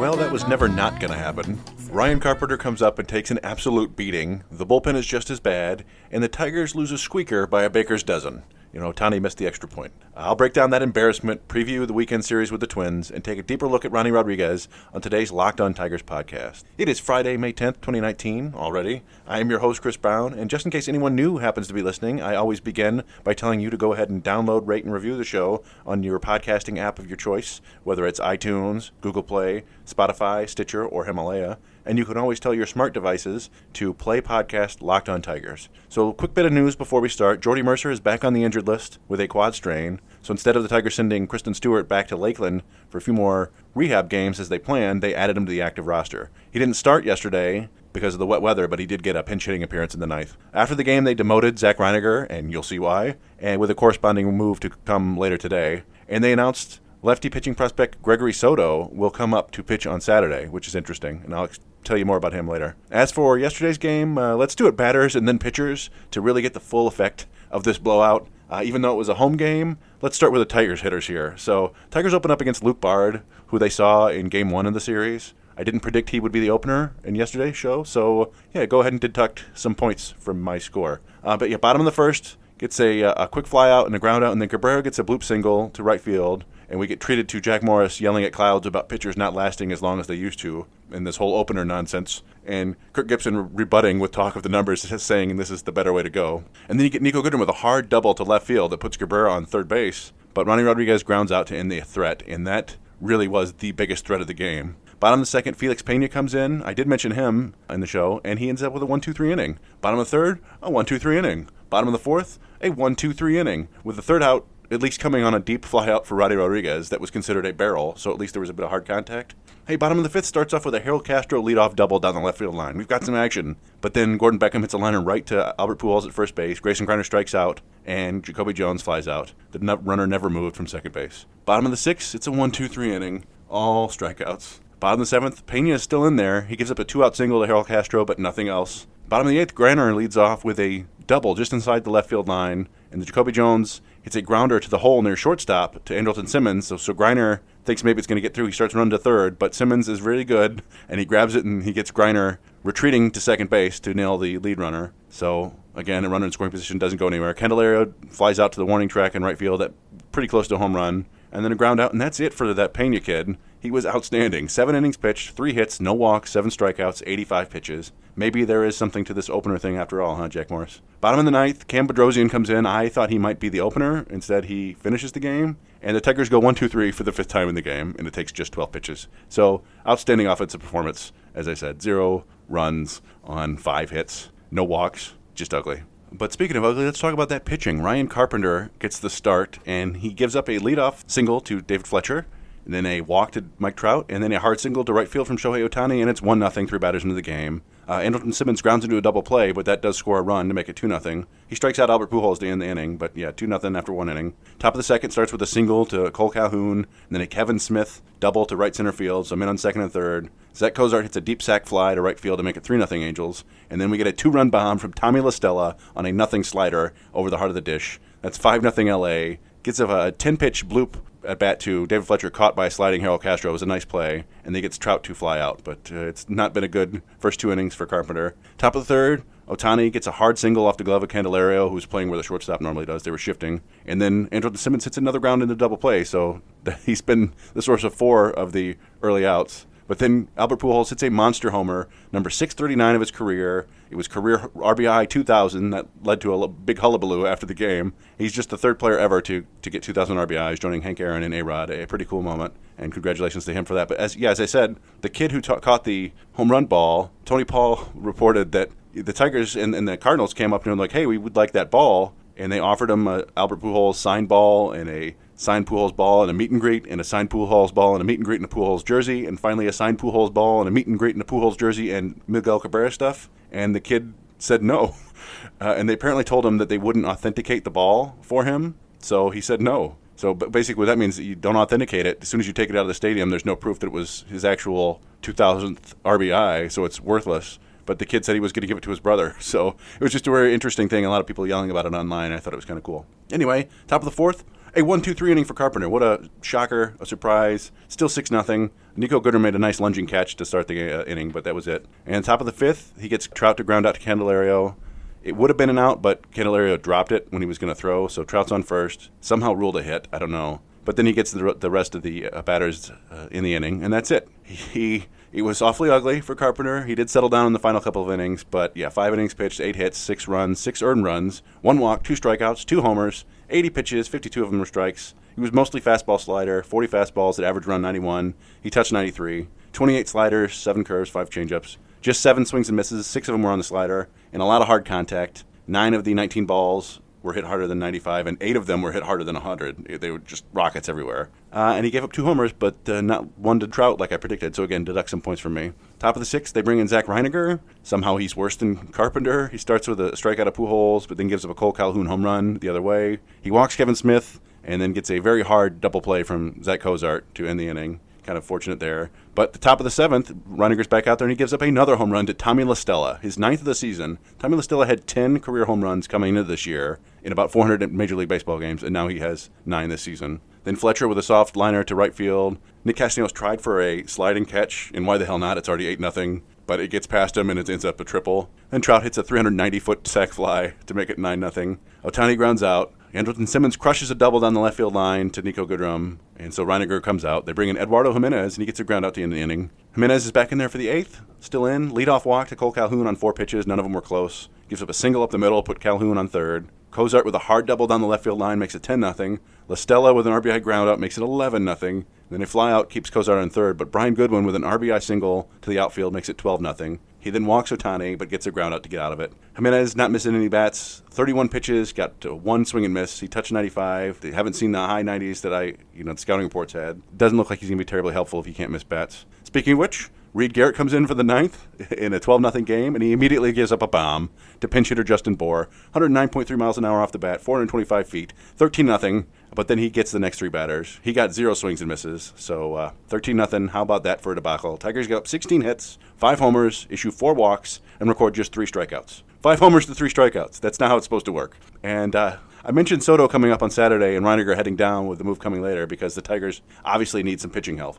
Well, that was never not going to happen. Ryan Carpenter comes up and takes an absolute beating. The bullpen is just as bad, and the Tigers lose a squeaker by a baker's dozen. You know, Tani missed the extra point. I'll break down that embarrassment, preview the weekend series with the Twins, and take a deeper look at Ronny Rodriguez on today's Locked On Tigers podcast. It is Friday, May 10th, 2019, already. I am your host, Chris Brown, and just in case anyone new happens to be listening, I always begin by telling you to go ahead and download, rate, and review the show on your podcasting app of your choice, whether it's iTunes, Google Play, Spotify, Stitcher, or Himalaya and you can always tell your smart devices to play podcast Locked on Tigers. So, quick bit of news before we start Jordy Mercer is back on the injured list with a quad strain. So, instead of the Tigers sending Christin Stewart back to Lakeland for a few more rehab games as they planned, they added him to the active roster. He didn't start yesterday because of the wet weather, but he did get a pinch hitting appearance in the ninth. After the game, they demoted Zac Reininger, and you'll see why, and with a corresponding move to come later today. And they announced lefty pitching prospect Gregory Soto will come up to pitch on Saturday, which is interesting, and I'll tell you more about him later. As for yesterday's game, uh, let's do it batters and then pitchers to really get the full effect of this blowout. Uh, even though it was a home game, let's start with the Tigers hitters here. So, Tigers open up against Luke Bard, who they saw in game one of the series. I didn't predict he would be the opener in yesterday's show, so yeah, go ahead and deduct some points from my score. Uh, but yeah, bottom of the first gets a, uh, a quick fly out and a ground out, and then Cabrera gets a bloop single to right field and we get treated to Jack Morris yelling at clouds about pitchers not lasting as long as they used to, and this whole opener nonsense, and Kirk Gibson rebutting with talk of the numbers, saying this is the better way to go. And then you get Niko Goodrum with a hard double to left field that puts Cabrera on third base, but Ronny Rodriguez grounds out to end the threat, and that really was the biggest threat of the game. Bottom of the second, Felix Pena comes in. I did mention him in the show, and he ends up with a 1 2 3 inning. Bottom of the third, a 1 2 3 inning. Bottom of the fourth, a 1 2 3 inning. With the third out, at least coming on a deep fly out for Ronny Rodriguez that was considered a barrel, so at least there was a bit of hard contact. Hey, bottom of the fifth starts off with a Harold Castro leadoff double down the left field line. We've got some action. But then Gordon Beckham hits a liner right to Albert Pujols at first base. Grayson Greiner strikes out, and Jacoby Jones flies out. The runner never moved from second base. Bottom of the sixth, it's a 1 2 3 inning. All strikeouts. Bottom of the seventh, Pena is still in there. He gives up a two out single to Harold Castro, but nothing else. Bottom of the eighth, Greiner leads off with a double just inside the left field line, and the Jacoby Jones hits a grounder to the hole near shortstop to Andrelton Simmons. So, so Greiner thinks maybe it's going to get through. He starts running to third, but Simmons is really good, and he grabs it and he gets Greiner retreating to second base to nail the lead runner. So again, a runner in scoring position doesn't go anywhere. Candelario flies out to the warning track in right field at pretty close to a home run, and then a ground out, and that's it for that Pena kid. He was outstanding. Seven innings pitched, three hits, no walks, seven strikeouts, 85 pitches. Maybe there is something to this opener thing after all, huh, Jack Morris? Bottom of the ninth, Cam Bedrosian comes in. I thought he might be the opener. Instead, he finishes the game. And the Tigers go 1 2 3 for the fifth time in the game, and it takes just 12 pitches. So, outstanding offensive performance, as I said. Zero runs on five hits, no walks, just ugly. But speaking of ugly, let's talk about that pitching. Ryan Carpenter gets the start, and he gives up a leadoff single to David Fletcher then a walk to Mike Trout, and then a hard single to right field from Shohei Ohtani, and it's 1 0, three batters into the game. Uh, Andrelton Simmons grounds into a double play, but that does score a run to make it 2 0. He strikes out Albert Pujols to end the inning, but yeah, 2 0 after one inning. Top of the second starts with a single to Cole Calhoun, and then a Kevan Smith double to right center field, so I'm in on second and third. Zach Cozart hits a deep sac fly to right field to make it 3 0 Angels, and then we get a two run bomb from Tommy La Stella on a nothing slider over the heart of the dish. That's 5 0 LA. Gets a 10 pitch bloop at bat to David Fletcher caught by sliding Harold Castro. It was a nice play, and he gets Trout to fly out. But uh, it's not been a good first two innings for Carpenter. Top of the third, Ohtani gets a hard single off the glove of Candelario, who's playing where the shortstop normally does. They were shifting. And then Andrew Simmons hits another ground into double play. So he's been the source of four of the early outs. But then Albert Pujols hits a monster homer, number 639 of his career. It was career RBI 2000 that led to a big hullabaloo after the game. He's just the third player ever to, to get 2,000 RBIs, joining Hank Aaron and A-Rod. A pretty cool moment, and congratulations to him for that. But as yeah, as I said, the kid who ta- caught the home run ball, Tony Paul reported that the Tigers and, and the Cardinals came up to him like, "Hey, we would like that ball," and they offered him a Albert Pujols signed ball and a signed Pujols ball and a meet and greet, and a signed Pujols ball and a meet and greet in a Pujols jersey, and finally a signed Pujols ball and a meet and greet in a Pujols jersey and Miguel Cabrera stuff. And the kid said no, uh, and they apparently told him that they wouldn't authenticate the ball for him, so he said no. So basically, what that means is you don't authenticate it. As soon as you take it out of the stadium, there's no proof that it was his actual 2000th RBI, so it's worthless. but the kid said he was going to give it to his brother. So it was just a very interesting thing. A lot of people yelling about it online. I thought it was kind of cool. Anyway, top of the fourth, a one-two-three inning for Carpenter. What a shocker, a surprise. Still 6 nothing. Niko Goodrum made a nice lunging catch to start the uh, inning, but that was it. And top of the fifth, he gets Trout to ground out to Candelario. It would have been an out, but Candelario dropped it when he was going to throw, so Trout's on first. Somehow ruled a hit. I don't know. But then he gets the, the rest of the uh, batters uh, in the inning, and that's it. He it was awfully ugly for Carpenter. He did settle down in the final couple of innings, but yeah, five innings pitched, eight hits, six runs, six earned runs, one walk, two strikeouts, two homers, 80 pitches, 52 of them were strikes. He was mostly fastball slider, 40 fastballs at average run 91. He touched 93, 28 sliders, seven curves, five changeups. Just seven swings and misses, six of them were on the slider, and a lot of hard contact. Nine of the 19 balls were hit harder than 95, and eight of them were hit harder than 100. They were just rockets everywhere. Uh, and he gave up two homers, but uh, not one to Trout like I predicted. So again, deduct some points from me. Top of the sixth, they bring in Zac Reininger. Somehow he's worse than Carpenter. He starts with a strikeout of Pujols, but then gives up a Cole Calhoun home run the other way. He walks Kevan Smith, and then gets a very hard double play from Zach Cozart to end the inning. Kind of fortunate there. But the top of the seventh, Reininger's back out there and he gives up another home run to Tommy La Stella, his ninth of the season. Tommy La Stella had 10 career home runs coming into this year in about 400 Major League Baseball games, and now he has nine this season. Then Fletcher with a soft liner to right field. Nick Castellanos tried for a sliding catch, and why the hell not? It's already 8 nothing, but it gets past him and it ends up a triple. Then Trout hits a 390 foot sac fly to make it 9 nothing. Ohtani grounds out. Andrelton Simmons crushes a double down the left field line to Niko Goodrum, and so Reininger comes out. They bring in Eduardo Jimenez, and he gets a ground out to end the inning. Jimenez is back in there for the eighth, still in. Leadoff walk to Cole Calhoun on four pitches. None of them were close. Gives up a single up the middle, put Calhoun on third. Cozart with a hard double down the left field line makes it 10 0. La Stella with an RBI ground out makes it 11 0. Then a fly out keeps Cozart in third, but Brian Goodwin with an RBI single to the outfield makes it 12 0. He then walks Ohtani, but gets a ground out to get out of it. Jimenez not missing any bats. 31 pitches, got one swing and miss. He touched 95. They haven't seen the high 90s that I, you know, the scouting reports had. Doesn't look like he's going to be terribly helpful if he can't miss bats. Speaking of which, Reed Garrett comes in for the ninth in a 12 0 game, and he immediately gives up a bomb to pinch hitter Justin Bour. 109.3 miles an hour off the bat, 425 feet, 13 0. But then he gets the next three batters. He got zero swings and misses. So uh, 13 0. How about that for a debacle? Tigers get up 16 hits, five homers, issue four walks, and record just three strikeouts. Five homers to three strikeouts. That's not how it's supposed to work. And uh, I mentioned Soto coming up on Saturday and Reininger heading down with the move coming later because the Tigers obviously need some pitching help.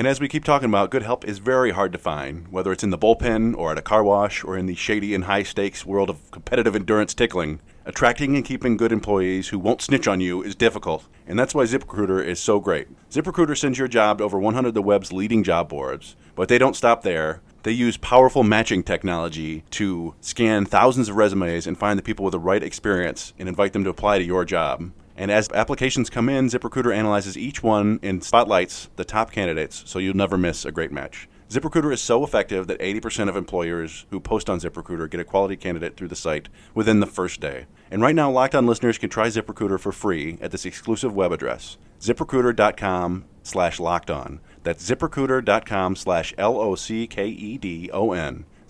And as we keep talking about, good help is very hard to find, whether it's in the bullpen or at a car wash or in the shady and high stakes world of competitive endurance tickling. Attracting and keeping good employees who won't snitch on you is difficult, and that's why ZipRecruiter is so great. ZipRecruiter sends your job to over 100 of the web's leading job boards, but they don't stop there. They use powerful matching technology to scan thousands of resumes and find the people with the right experience and invite them to apply to your job. And as applications come in, ZipRecruiter analyzes each one and spotlights the top candidates so you'll never miss a great match. ZipRecruiter is so effective that 80% of employers who post on ZipRecruiter get a quality candidate through the site within the first day. And right now, Locked On listeners can try ZipRecruiter for free at this exclusive web address, ziprecruiter.com slash locked on. That's ziprecruiter.com slash L-O-C-K-E-D-O-N.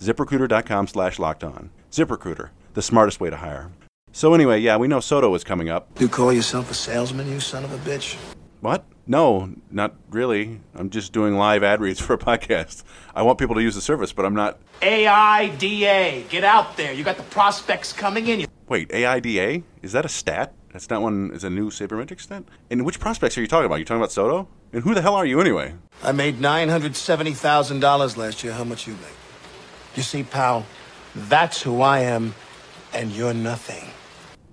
ziprecruiter.com slash locked on. ZipRecruiter, the smartest way to hire. So anyway, yeah, we know Soto is coming up. You call yourself a salesman, you son of a bitch? What? No, not really. I'm just doing live ad reads for a podcast. I want people to use the service, but I'm not. AIDA, get out there. You got the prospects coming in. Wait, AIDA? Is that a stat? That's not one. Is a new sabermetric stat? And which prospects are you talking about? You talking about Soto? And who the hell are you anyway? I made nine hundred seventy thousand dollars last year. How much you make? You see, pal, that's who I am, and you're nothing.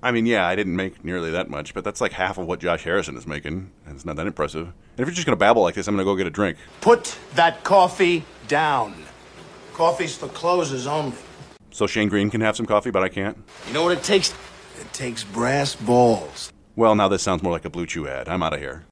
I mean, yeah, I didn't make nearly that much, but that's like half of what Josh Harrison is making, and it's not that impressive. And if you're just gonna babble like this, I'm gonna go get a drink. Put that coffee down. Coffee's for closers only. So Shane Greene can have some coffee, but I can't. You know what it takes? It takes brass balls. Well, now this sounds more like a BlueChew ad. I'm out of here.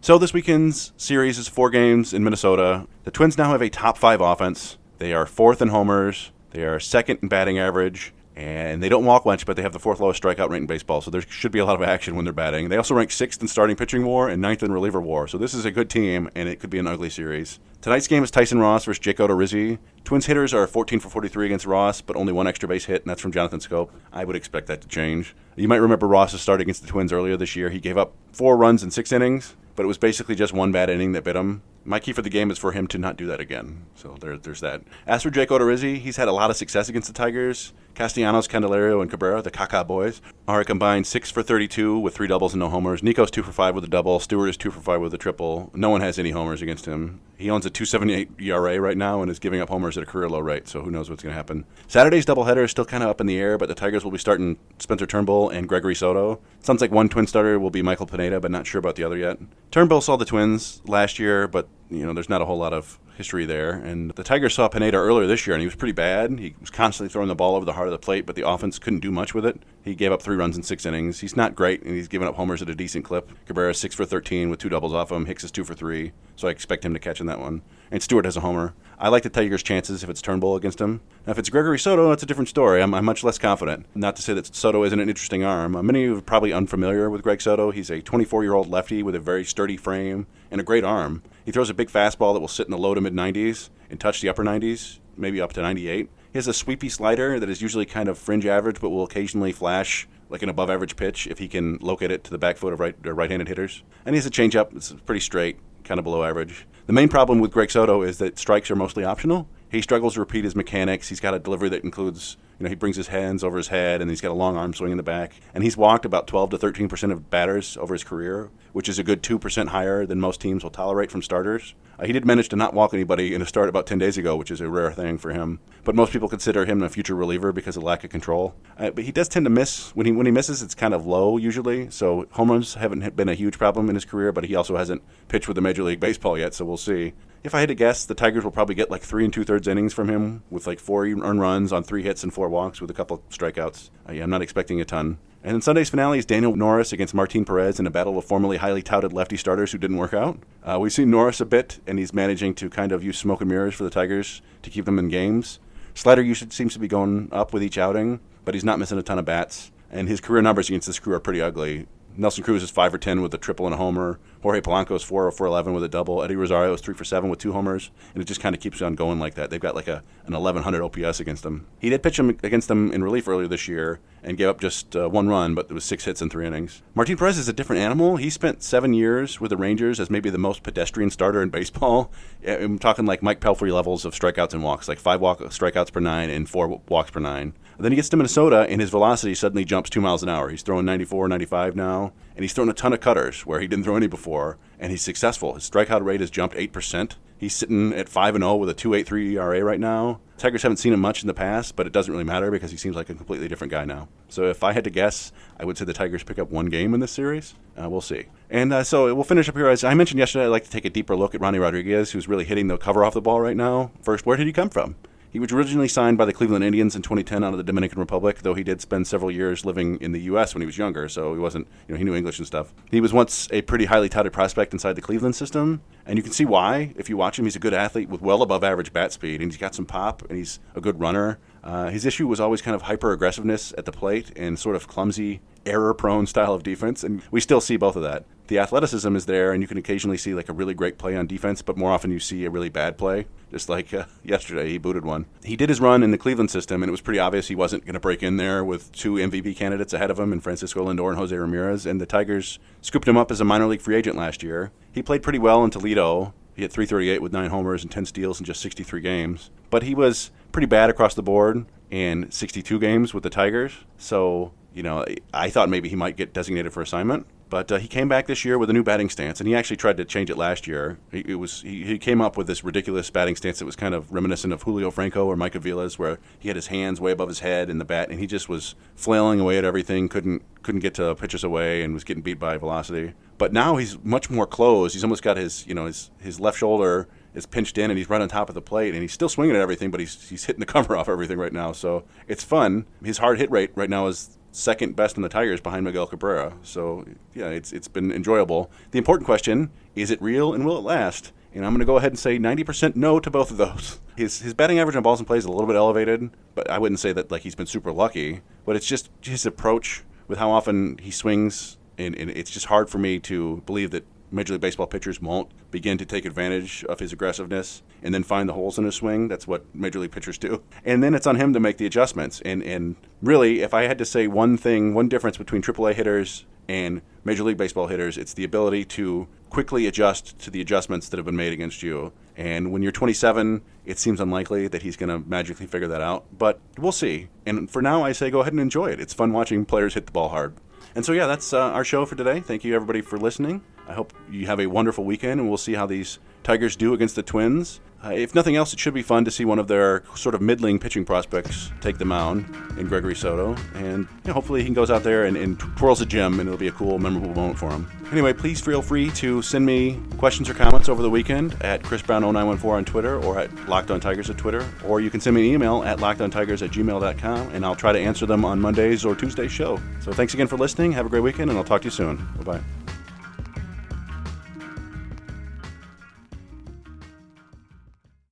So this weekend's series is four games in Minnesota. The Twins now have a top five offense. They are fourth in homers. They are second in batting average and they don't walk much, but they have the fourth lowest strikeout rate in baseball. So there should be a lot of action when they're batting. They also rank sixth in starting pitching WAR and ninth in reliever WAR. So this is a good team, and it could be an ugly series. Tonight's game is Tyson Ross versus Jake Odorizzi. Twins hitters are 14 for 43 against Ross, but only one extra base hit, and that's from Jonathan Schoop. I would expect that to change. You might remember Ross's start against the Twins earlier this year. He gave up four runs in six innings, but it was basically just one bad inning that bit him. my key for the game is for him to not do that again. So there, there's that. As for Jake Odorizzi, he's had a lot of success against the Tigers. Castellanos, Candelario, and Cabrera, the Caca boys, are a combined 6 for 32 with three doubles and no homers. Niko's 2 for 5 with a double. Stewart is 2 for 5 with a triple. No one has any homers against him. He owns a 278 ERA right now and is giving up homers at a career low rate, so who knows what's going to happen. Saturday's doubleheader is still kind of up in the air, but the Tigers will be starting Spencer Turnbull and Gregory Soto. Sounds like one twin starter will be Michael Pineda, but not sure about the other yet. Turnbull saw the Twins last year, but you know there's not a whole lot of history there. And the Tigers saw Pineda earlier this year, and he was pretty bad. He was constantly throwing the ball over the heart of the plate, but the offense couldn't do much with it. He gave up three runs in six innings. He's not great, and he's given up homers at a decent clip. Cabrera six for 13 with two doubles off him. Hicks is two for three, so I expect him to catch in that one. And Stewart has a homer. I like the Tigers' chances if it's Turnbull against him. Now, if it's Gregory Soto, that's a different story. I'm, I'm much less confident. Not to say that Soto isn't an interesting arm. Uh, many of you are probably unfamiliar with Greg Soto. He's a 24 year old lefty with a very sturdy frame and a great arm. He throws a big fastball that will sit in the low to mid 90s and touch the upper 90s, maybe up to 98. He has a sweepy slider that is usually kind of fringe average, but will occasionally flash like an above average pitch if he can locate it to the back foot of right right handed hitters. And he has a changeup. It's pretty straight, kind of below average. The main problem with Greg Soto is that strikes are mostly optional. He struggles to repeat his mechanics. He's got a delivery that includes, you know, he brings his hands over his head and he's got a long arm swing in the back. And he's walked about 12 to 13 percent of batters over his career, which is a good 2 percent higher than most teams will tolerate from starters. Uh, he did manage to not walk anybody in a start about 10 days ago, which is a rare thing for him. But most people consider him a future reliever because of lack of control. Uh, but he does tend to miss when he when he misses. It's kind of low usually. So home runs haven't been a huge problem in his career, but he also hasn't pitched with the Major League Baseball yet. So we'll see. If I had to guess, the Tigers will probably get like three and two thirds innings from him with like four earned runs on three hits and four walks with a couple strikeouts. Yeah, I'm not expecting a ton. And then Sunday's finale is Daniel Norris against Martin Perez in a battle of formerly highly touted lefty starters who didn't work out. Uh, we've seen Norris a bit, and he's managing to kind of use smoke and mirrors for the Tigers to keep them in games. Slider usage seems to be going up with each outing, but he's not missing a ton of bats. And his career numbers against this crew are pretty ugly. Nelson Cruz is 5 for 10 with a triple and a homer. Jorge Polanco is 4 for 11 with a double. Eddie Rosario is 3 for 7 with two homers. And it just kind of keeps on going like that. They've got like a, an 1100 OPS against them. He did pitch him against them in relief earlier this year and gave up just uh, one run, but it was six hits in three innings. Martin Perez is a different animal. He spent seven years with the Rangers as maybe the most pedestrian starter in baseball. I'm talking like Mike Pelfrey levels of strikeouts and walks, like five walk strikeouts per nine and four walks per nine. Then he gets to Minnesota, and his velocity suddenly jumps two miles an hour. He's throwing 94, 95 now, and he's throwing a ton of cutters where he didn't throw any before, and he's successful. His strikeout rate has jumped 8%. He's sitting at 5 and 0 with a 2.83 ERA right now. Tigers haven't seen him much in the past, but it doesn't really matter because he seems like a completely different guy now. So if I had to guess, I would say the Tigers pick up one game in this series. Uh, we'll see. And uh, so we'll finish up here. As I mentioned yesterday, I'd like to take a deeper look at Ronny Rodriguez, who's really hitting the cover off the ball right now. First, where did he come from? He was originally signed by the Cleveland Indians in 2010 out of the Dominican Republic, though he did spend several years living in the U.S. when he was younger, so he wasn't, you know, he knew English and stuff. He was once a pretty highly touted prospect inside the Cleveland system, and you can see why. If you watch him, he's a good athlete with well above average bat speed, and he's got some pop, and he's a good runner. Uh, his issue was always kind of hyper aggressiveness at the plate and sort of clumsy, error prone style of defense, and we still see both of that. The athleticism is there, and you can occasionally see like a really great play on defense, but more often you see a really bad play. Just like uh, yesterday, he booted one. He did his run in the Cleveland system, and it was pretty obvious he wasn't going to break in there with two MVP candidates ahead of him in Francisco Lindor and Jose Ramirez. And the Tigers scooped him up as a minor league free agent last year. He played pretty well in Toledo. He hit 338 with nine homers and 10 steals in just 63 games. But he was pretty bad across the board in 62 games with the Tigers. So, you know, I thought maybe he might get designated for assignment. But uh, he came back this year with a new batting stance, and he actually tried to change it last year. He, it was he, he, came up with this ridiculous batting stance that was kind of reminiscent of Julio Franco or Mike Aviles', where he had his hands way above his head in the bat, and he just was flailing away at everything, couldn't couldn't get to pitches away, and was getting beat by velocity. But now he's much more closed. He's almost got his you know his his left shoulder is pinched in and he's right on top of the plate and he's still swinging at everything, but he's he's hitting the cover off everything right now. So it's fun. His hard hit rate right now is second best in the Tigers behind Miguel Cabrera. So yeah, it's it's been enjoyable. The important question is it real and will it last? And I'm going to go ahead and say 90% no to both of those. His his batting average on balls and plays is a little bit elevated, but I wouldn't say that like he's been super lucky. But it's just his approach with how often he swings, and, and it's just hard for me to believe that Major League Baseball pitchers won't begin to take advantage of his aggressiveness and then find the holes in his swing. That's what Major League pitchers do. And then it's on him to make the adjustments. And, and really, if I had to say one thing, one difference between AAA hitters and Major League Baseball hitters, it's the ability to quickly adjust to the adjustments that have been made against you. And when you're 27, it seems unlikely that he's going to magically figure that out. But we'll see. And for now, I say go ahead and enjoy it. It's fun watching players hit the ball hard. And so, yeah, that's uh, our show for today. Thank you, everybody, for listening. I hope you have a wonderful weekend, and we'll see how these Tigers do against the Twins. Uh, if nothing else, it should be fun to see one of their sort of middling pitching prospects take the mound in Gregory Soto. And you know, hopefully he goes out there and, and twirls a gem, and it'll be a cool, memorable moment for him. Anyway, please feel free to send me questions or comments over the weekend at chrisbrown0914 on Twitter or at Locked On Tigers at Twitter. Or you can send me an email at lockedontigers at gmail.com, and I'll try to answer them on Monday's or Tuesday's show. So thanks again for listening. Have a great weekend, and I'll talk to you soon. Bye bye.